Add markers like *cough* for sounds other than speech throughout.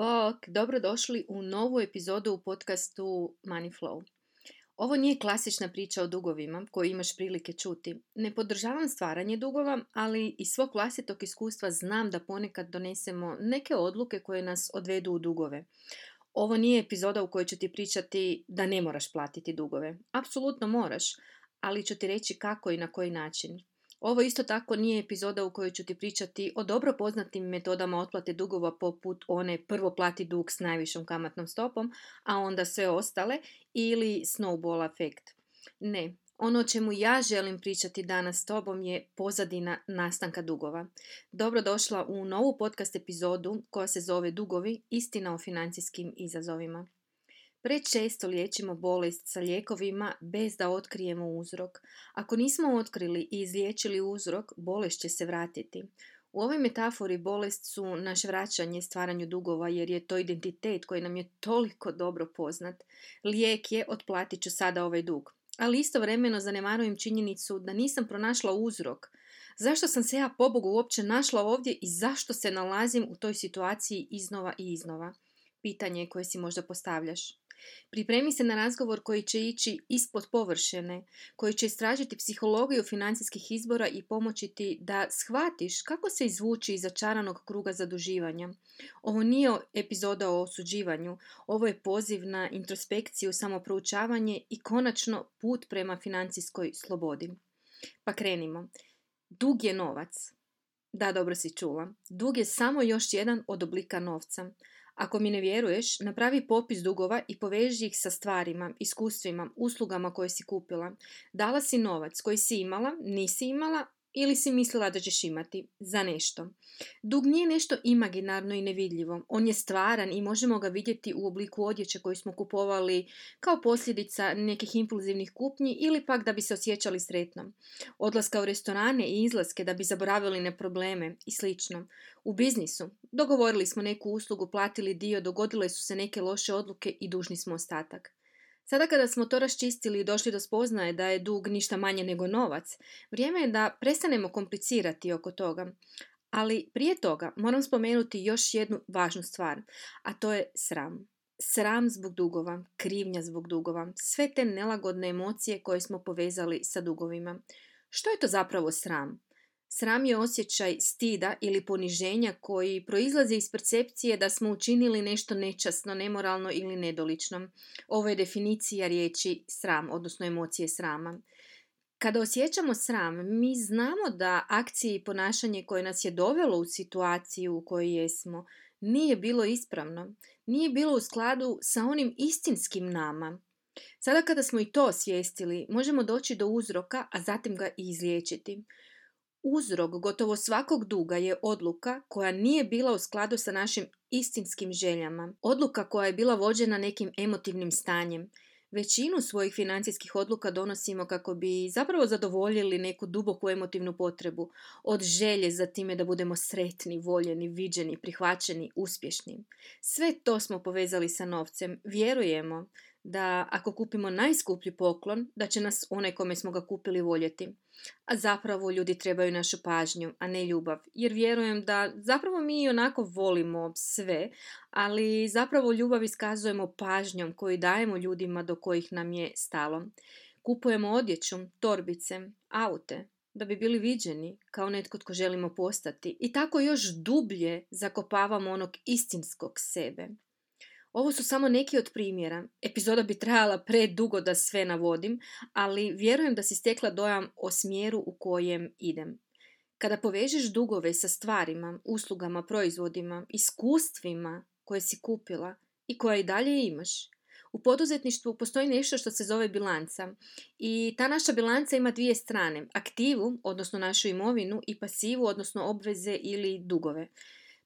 Bok, dobrodošli u novu epizodu u podcastu Money Flow. Ovo nije klasična priča o dugovima koju imaš prilike čuti. Ne podržavam stvaranje dugova, ali iz svog vlastitog iskustva znam da ponekad donesemo neke odluke koje nas odvedu u dugove. Ovo nije epizoda u kojoj ću ti pričati da ne moraš platiti dugove. Apsolutno moraš, ali ću ti reći kako i na koji način. Ovo isto tako nije epizoda u kojoj ću ti pričati o dobro poznatim metodama otplate dugova poput one prvo plati dug s najvišom kamatnom stopom, a onda sve ostale ili snowball efekt. Ne, ono o čemu ja želim pričati danas s tobom je pozadina nastanka dugova. Dobrodošla u novu podcast epizodu koja se zove Dugovi, istina o financijskim izazovima. Prečesto liječimo bolest sa lijekovima bez da otkrijemo uzrok. Ako nismo otkrili i izliječili uzrok, bolest će se vratiti. U ovoj metafori bolest su naše vraćanje stvaranju dugova jer je to identitet koji nam je toliko dobro poznat. Lijek je otplatit ću sada ovaj dug. Ali istovremeno zanemarujem činjenicu da nisam pronašla uzrok. Zašto sam se ja pobogu uopće našla ovdje i zašto se nalazim u toj situaciji iznova i iznova? Pitanje koje si možda postavljaš. Pripremi se na razgovor koji će ići ispod površine, koji će istražiti psihologiju financijskih izbora i pomoći ti da shvatiš kako se izvući iz začaranog kruga zaduživanja. Ovo nije epizoda o osuđivanju, ovo je poziv na introspekciju, samoproučavanje i konačno put prema financijskoj slobodi. Pa krenimo. Dug je novac. Da, dobro si čula. Dug je samo još jedan od oblika novca. Ako mi ne vjeruješ, napravi popis dugova i poveži ih sa stvarima, iskustvima, uslugama koje si kupila. Dala si novac koji si imala, nisi imala, ili si mislila da ćeš imati za nešto. Dug nije nešto imaginarno i nevidljivo. On je stvaran i možemo ga vidjeti u obliku odjeće koju smo kupovali kao posljedica nekih impulzivnih kupnji ili pak da bi se osjećali sretno. Odlaska u restorane i izlaske da bi zaboravili na probleme i slično. U biznisu dogovorili smo neku uslugu, platili dio, dogodile su se neke loše odluke i dužni smo ostatak. Sada kada smo to raščistili i došli do spoznaje da je dug ništa manje nego novac, vrijeme je da prestanemo komplicirati oko toga. Ali prije toga moram spomenuti još jednu važnu stvar, a to je sram. Sram zbog dugova, krivnja zbog dugova, sve te nelagodne emocije koje smo povezali sa dugovima. Što je to zapravo sram? Sram je osjećaj stida ili poniženja koji proizlazi iz percepcije da smo učinili nešto nečasno, nemoralno ili nedolično. Ovo je definicija riječi sram, odnosno emocije srama. Kada osjećamo sram, mi znamo da akcije i ponašanje koje nas je dovelo u situaciju u kojoj jesmo nije bilo ispravno, nije bilo u skladu sa onim istinskim nama. Sada kada smo i to osvijestili, možemo doći do uzroka, a zatim ga i izliječiti. Uzrok gotovo svakog duga je odluka koja nije bila u skladu sa našim istinskim željama. Odluka koja je bila vođena nekim emotivnim stanjem. Većinu svojih financijskih odluka donosimo kako bi zapravo zadovoljili neku duboku emotivnu potrebu. Od želje za time da budemo sretni, voljeni, viđeni, prihvaćeni, uspješni. Sve to smo povezali sa novcem. Vjerujemo da ako kupimo najskuplji poklon, da će nas onaj kome smo ga kupili voljeti. A zapravo ljudi trebaju našu pažnju, a ne ljubav. Jer vjerujem da zapravo mi onako volimo sve, ali zapravo ljubav iskazujemo pažnjom koju dajemo ljudima do kojih nam je stalo. Kupujemo odjeću, torbice, aute, da bi bili viđeni kao netko tko želimo postati. I tako još dublje zakopavamo onog istinskog sebe. Ovo su samo neki od primjera. Epizoda bi trajala predugo da sve navodim, ali vjerujem da si stekla dojam o smjeru u kojem idem. Kada povežeš dugove sa stvarima, uslugama, proizvodima, iskustvima koje si kupila i koje i dalje imaš, u poduzetništvu postoji nešto što se zove bilanca i ta naša bilanca ima dvije strane, aktivu, odnosno našu imovinu i pasivu, odnosno obveze ili dugove.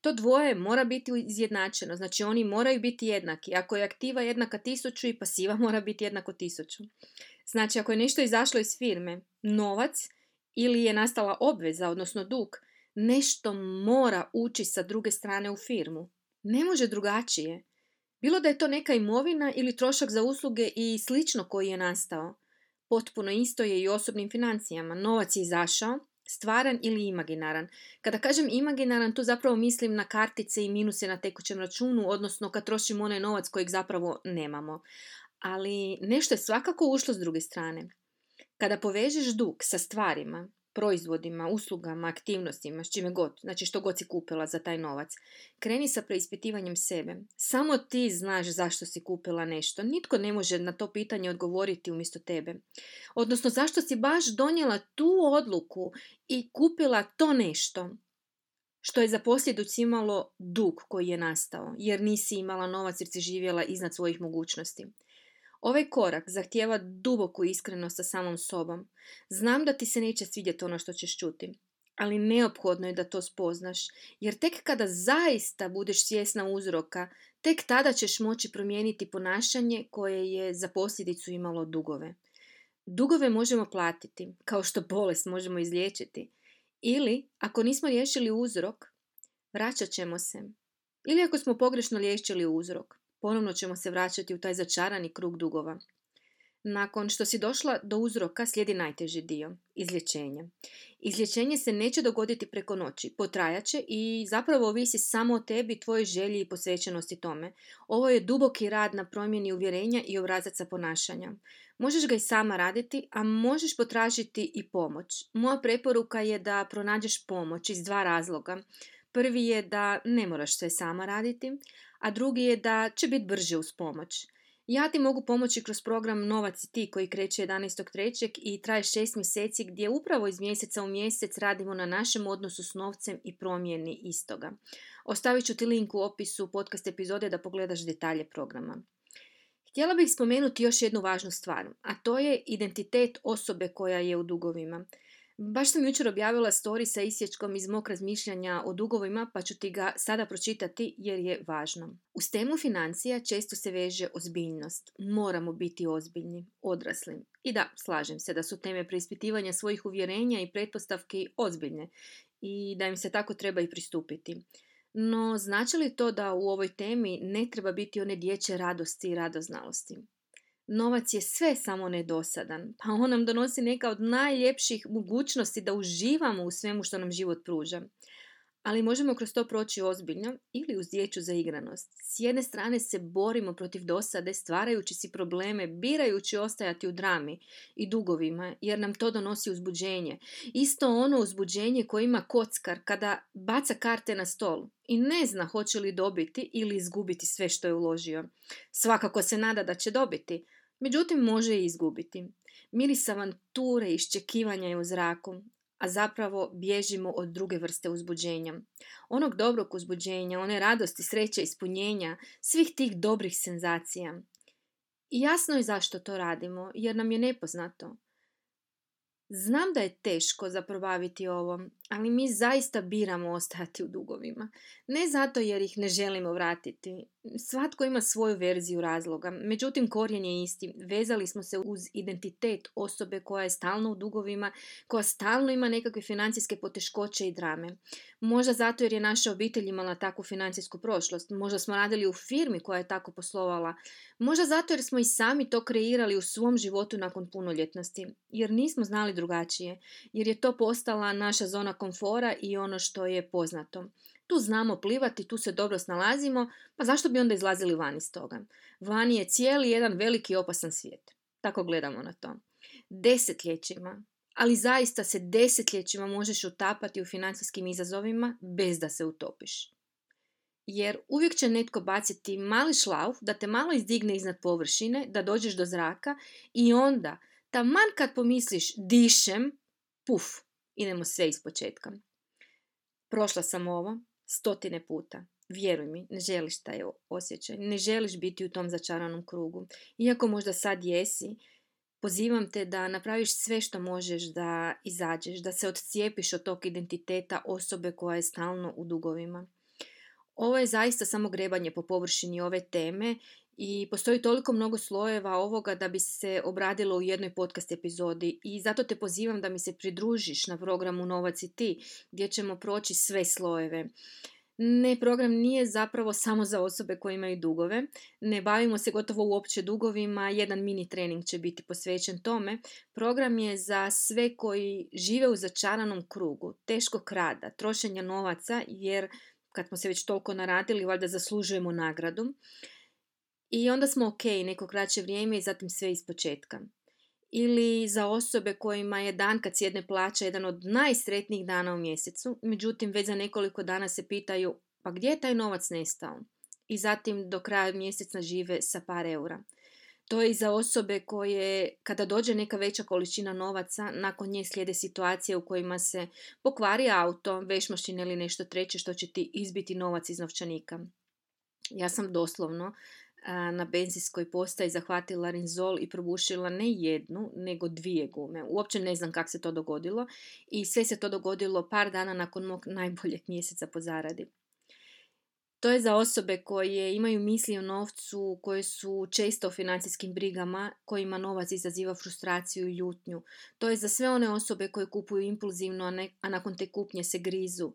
To dvoje mora biti izjednačeno, znači oni moraju biti jednaki. Ako je aktiva jednaka tisuću i pasiva *laughs* mora biti jednako tisuću. Znači ako je nešto izašlo iz firme, novac ili je nastala obveza, odnosno dug, nešto mora ući sa druge strane u firmu. Ne može drugačije. Bilo da je to neka imovina ili trošak za usluge i slično koji je nastao. Potpuno isto je i osobnim financijama. Novac je izašao, stvaran ili imaginaran. Kada kažem imaginaran, tu zapravo mislim na kartice i minuse na tekućem računu, odnosno kad trošimo onaj novac kojeg zapravo nemamo. Ali nešto je svakako ušlo s druge strane. Kada povežeš dug sa stvarima, proizvodima, uslugama, aktivnostima, s čime god, znači što god si kupila za taj novac. Kreni sa preispitivanjem sebe. Samo ti znaš zašto si kupila nešto. Nitko ne može na to pitanje odgovoriti umjesto tebe. Odnosno zašto si baš donijela tu odluku i kupila to nešto što je za posljedicu imalo dug koji je nastao, jer nisi imala novac jer si živjela iznad svojih mogućnosti. Ovaj korak zahtijeva duboku iskrenost sa samom sobom. Znam da ti se neće svidjeti ono što ćeš čuti, ali neophodno je da to spoznaš, jer tek kada zaista budeš svjesna uzroka, tek tada ćeš moći promijeniti ponašanje koje je za posljedicu imalo dugove. Dugove možemo platiti, kao što bolest možemo izliječiti. Ili, ako nismo riješili uzrok, vraćat ćemo se. Ili ako smo pogrešno liječili uzrok, ponovno ćemo se vraćati u taj začarani krug dugova. Nakon što si došla do uzroka slijedi najteži dio, izlječenje. Izlječenje se neće dogoditi preko noći, potrajaće i zapravo ovisi samo o tebi, tvojoj želji i posvećenosti tome. Ovo je duboki rad na promjeni uvjerenja i obrazaca ponašanja. Možeš ga i sama raditi, a možeš potražiti i pomoć. Moja preporuka je da pronađeš pomoć iz dva razloga. Prvi je da ne moraš sve sama raditi, a drugi je da će biti brže uz pomoć. Ja ti mogu pomoći kroz program Novac i ti koji kreće 11.3. i traje 6 mjeseci gdje upravo iz mjeseca u mjesec radimo na našem odnosu s novcem i promjeni istoga. Ostavit ću ti link u opisu podcast epizode da pogledaš detalje programa. Htjela bih spomenuti još jednu važnu stvar, a to je identitet osobe koja je u dugovima. Baš sam jučer objavila story sa isječkom iz mog razmišljanja o dugovima, pa ću ti ga sada pročitati jer je važno. Uz temu financija često se veže ozbiljnost. Moramo biti ozbiljni, odrasli. I da, slažem se da su teme preispitivanja svojih uvjerenja i pretpostavki ozbiljne i da im se tako treba i pristupiti. No, znači li to da u ovoj temi ne treba biti one dječje radosti i radoznalosti? Novac je sve samo nedosadan, pa on nam donosi neka od najljepših mogućnosti da uživamo u svemu što nam život pruža. Ali možemo kroz to proći ozbiljno ili uz dječju zaigranost. S jedne strane se borimo protiv dosade stvarajući si probleme, birajući ostajati u drami i dugovima, jer nam to donosi uzbuđenje. Isto ono uzbuđenje koje ima kockar kada baca karte na stol i ne zna hoće li dobiti ili izgubiti sve što je uložio. Svakako se nada da će dobiti, Međutim, može i izgubiti. Miris avanture i iščekivanja je u zraku, a zapravo bježimo od druge vrste uzbuđenja. Onog dobrog uzbuđenja, one radosti, sreće, ispunjenja, svih tih dobrih senzacija. I jasno je zašto to radimo, jer nam je nepoznato. Znam da je teško zaprobaviti ovo, ali mi zaista biramo ostati u dugovima. Ne zato jer ih ne želimo vratiti. Svatko ima svoju verziju razloga, međutim korijen je isti. Vezali smo se uz identitet osobe koja je stalno u dugovima, koja stalno ima nekakve financijske poteškoće i drame. Možda zato jer je naša obitelj imala takvu financijsku prošlost, možda smo radili u firmi koja je tako poslovala, možda zato jer smo i sami to kreirali u svom životu nakon punoljetnosti, jer nismo znali drugačije, jer je to postala naša zona komfora i ono što je poznato. Tu znamo plivati, tu se dobro snalazimo, pa zašto bi onda izlazili van iz toga? Vani je cijeli jedan veliki opasan svijet. Tako gledamo na to. Desetljećima, ali zaista se desetljećima možeš utapati u financijskim izazovima bez da se utopiš. Jer uvijek će netko baciti mali šlauf da te malo izdigne iznad površine, da dođeš do zraka i onda, taman kad pomisliš dišem, puf, idemo sve iz početka. Prošla sam ovo stotine puta. Vjeruj mi, ne želiš taj osjećaj, ne želiš biti u tom začaranom krugu. Iako možda sad jesi, pozivam te da napraviš sve što možeš da izađeš, da se odcijepiš od tog identiteta osobe koja je stalno u dugovima. Ovo je zaista samo grebanje po površini ove teme i postoji toliko mnogo slojeva ovoga da bi se obradilo u jednoj podcast epizodi i zato te pozivam da mi se pridružiš na programu Novac i ti gdje ćemo proći sve slojeve. Ne, program nije zapravo samo za osobe koje imaju dugove. Ne bavimo se gotovo uopće dugovima, jedan mini trening će biti posvećen tome. Program je za sve koji žive u začaranom krugu, teškog rada, trošenja novaca, jer kad smo se već toliko naradili, valjda zaslužujemo nagradu. I onda smo ok neko kraće vrijeme i zatim sve iz početka ili za osobe kojima je dan kad sjedne plaća jedan od najsretnijih dana u mjesecu, međutim već za nekoliko dana se pitaju pa gdje je taj novac nestao? I zatim do kraja mjeseca žive sa par eura. To je i za osobe koje, kada dođe neka veća količina novaca, nakon nje slijede situacije u kojima se pokvari auto, vešmašine ili nešto treće što će ti izbiti novac iz novčanika. Ja sam doslovno na benzinskoj postaji zahvatila rinzol i probušila ne jednu, nego dvije gume. Uopće ne znam kako se to dogodilo i sve se to dogodilo par dana nakon mog *laughs* najboljeg mjeseca po zaradi. To je za osobe koje imaju misli o novcu, koje su često u financijskim brigama, kojima novac izaziva frustraciju i ljutnju. To je za sve one osobe koje kupuju impulzivno, a, a nakon te kupnje se grizu.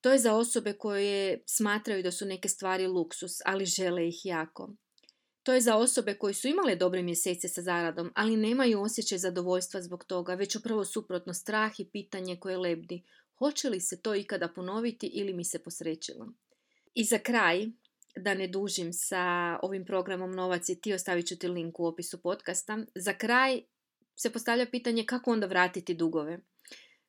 To je za osobe koje smatraju da su neke stvari luksus, ali žele ih jako. To je za osobe koje su imale dobre mjesece sa zaradom, ali nemaju osjećaj zadovoljstva zbog toga, već upravo suprotno strah i pitanje koje lebdi. Hoće li se to ikada ponoviti ili mi se posrećilo? I za kraj, da ne dužim sa ovim programom Novac i ti, ostavit ću ti link u opisu podcasta. Za kraj se postavlja pitanje kako onda vratiti dugove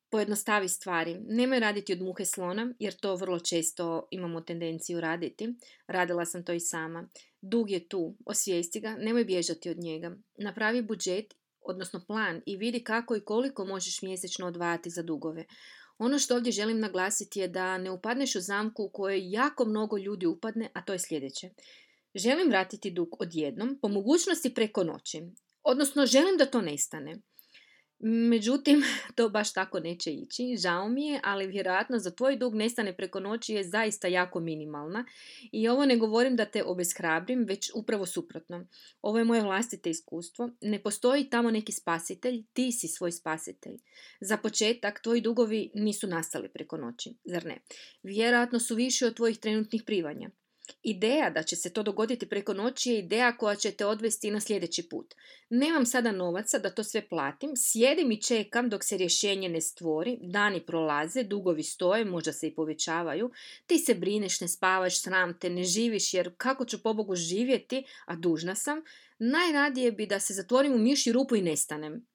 pojednostavi stvari. Nemoj raditi od muhe slona, jer to vrlo često imamo tendenciju raditi. Radila sam to i sama. Dug je tu, osvijesti ga, nemoj bježati od njega. Napravi budžet, odnosno plan i vidi kako i koliko možeš mjesečno odvajati za dugove. Ono što ovdje želim naglasiti je da ne upadneš u zamku u kojoj jako mnogo ljudi upadne, a to je sljedeće. Želim vratiti dug odjednom, po mogućnosti preko noći. Odnosno, želim da to nestane. Međutim, *laughs* to baš tako neće ići. Žao mi je, ali vjerojatno za tvoj dug nestane preko noći je zaista jako minimalna. I ovo ne govorim da te obeshrabrim, već upravo suprotno. Ovo je moje vlastite iskustvo. Ne postoji tamo neki spasitelj, ti si svoj spasitelj. Za početak, tvoji dugovi nisu nastali preko noći, zar ne? Vjerojatno su više od tvojih trenutnih privanja. Ideja da će se to dogoditi preko noći je ideja koja će te odvesti na sljedeći put. Nemam sada novaca da to sve platim, sjedim i čekam dok se rješenje ne stvori, dani prolaze, dugovi stoje, možda se i povećavaju, ti se brineš, ne spavaš, sram te, ne živiš jer kako ću pobogu živjeti, a dužna sam, najradije bi da se zatvorim u miši rupu i nestanem.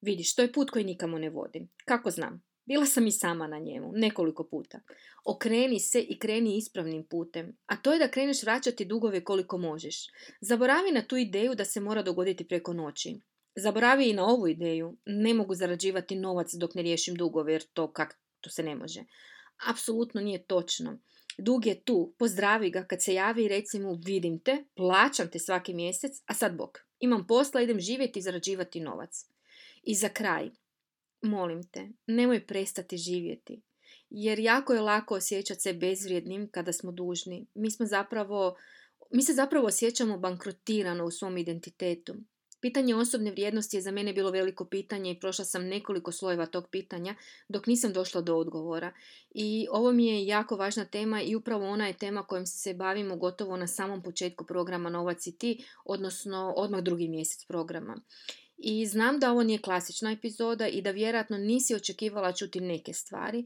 Vidiš, to je put koji nikamo ne vodi. Kako znam? Bila sam i sama na njemu, nekoliko puta. Okreni se i kreni ispravnim putem, a to je da kreneš vraćati dugove koliko možeš. Zaboravi na tu ideju da se mora dogoditi preko noći. Zaboravi i na ovu ideju, ne mogu zarađivati novac dok ne riješim dugove, jer to kak to se ne može. Apsolutno nije točno. Dug je tu, pozdravi ga kad se javi i reci mu vidim te, plaćam te svaki mjesec, a sad bok. Imam posla, idem živjeti i zarađivati novac. I za kraj, Molim te, nemoj prestati živjeti. Jer jako je lako osjećati se bezvrijednim kada smo dužni. Mi smo zapravo, mi se zapravo osjećamo bankrotirano u svom identitetu. Pitanje osobne vrijednosti je za mene bilo veliko pitanje i prošla sam nekoliko slojeva tog pitanja dok nisam došla do odgovora. I ovo mi je jako važna tema i upravo ona je tema kojom se bavimo gotovo na samom početku programa Novac i odnosno odmah drugi mjesec programa. I znam da ovo nije klasična epizoda i da vjerojatno nisi očekivala čuti neke stvari,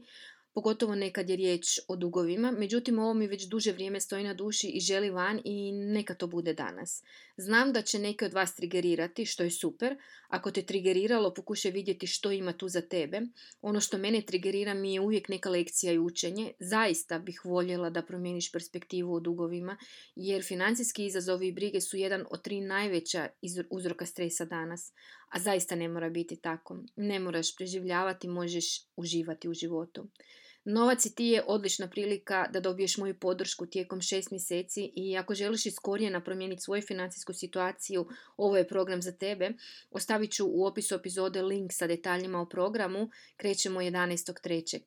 pogotovo nekad je riječ o dugovima, međutim ovo mi već duže vrijeme stoji na duši i želi van i neka to bude danas. Znam da će neke od vas trigerirati, što je super. Ako te trigeriralo, pokušaj vidjeti što ima tu za tebe. Ono što mene trigerira mi je uvijek neka lekcija i učenje. Zaista bih voljela da promijeniš perspektivu o dugovima, jer financijski izazovi i brige su jedan od tri najveća uzroka stresa danas. A zaista ne mora biti tako. Ne moraš preživljavati, možeš uživati u životu. Novac i ti je odlična prilika da dobiješ moju podršku tijekom šest mjeseci i ako želiš iz korijena promijeniti svoju financijsku situaciju, ovo je program za tebe. Ostavit ću u opisu epizode link sa detaljima o programu. Krećemo 11.3.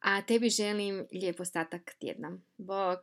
A tebi želim lijep ostatak tjedna. Bok!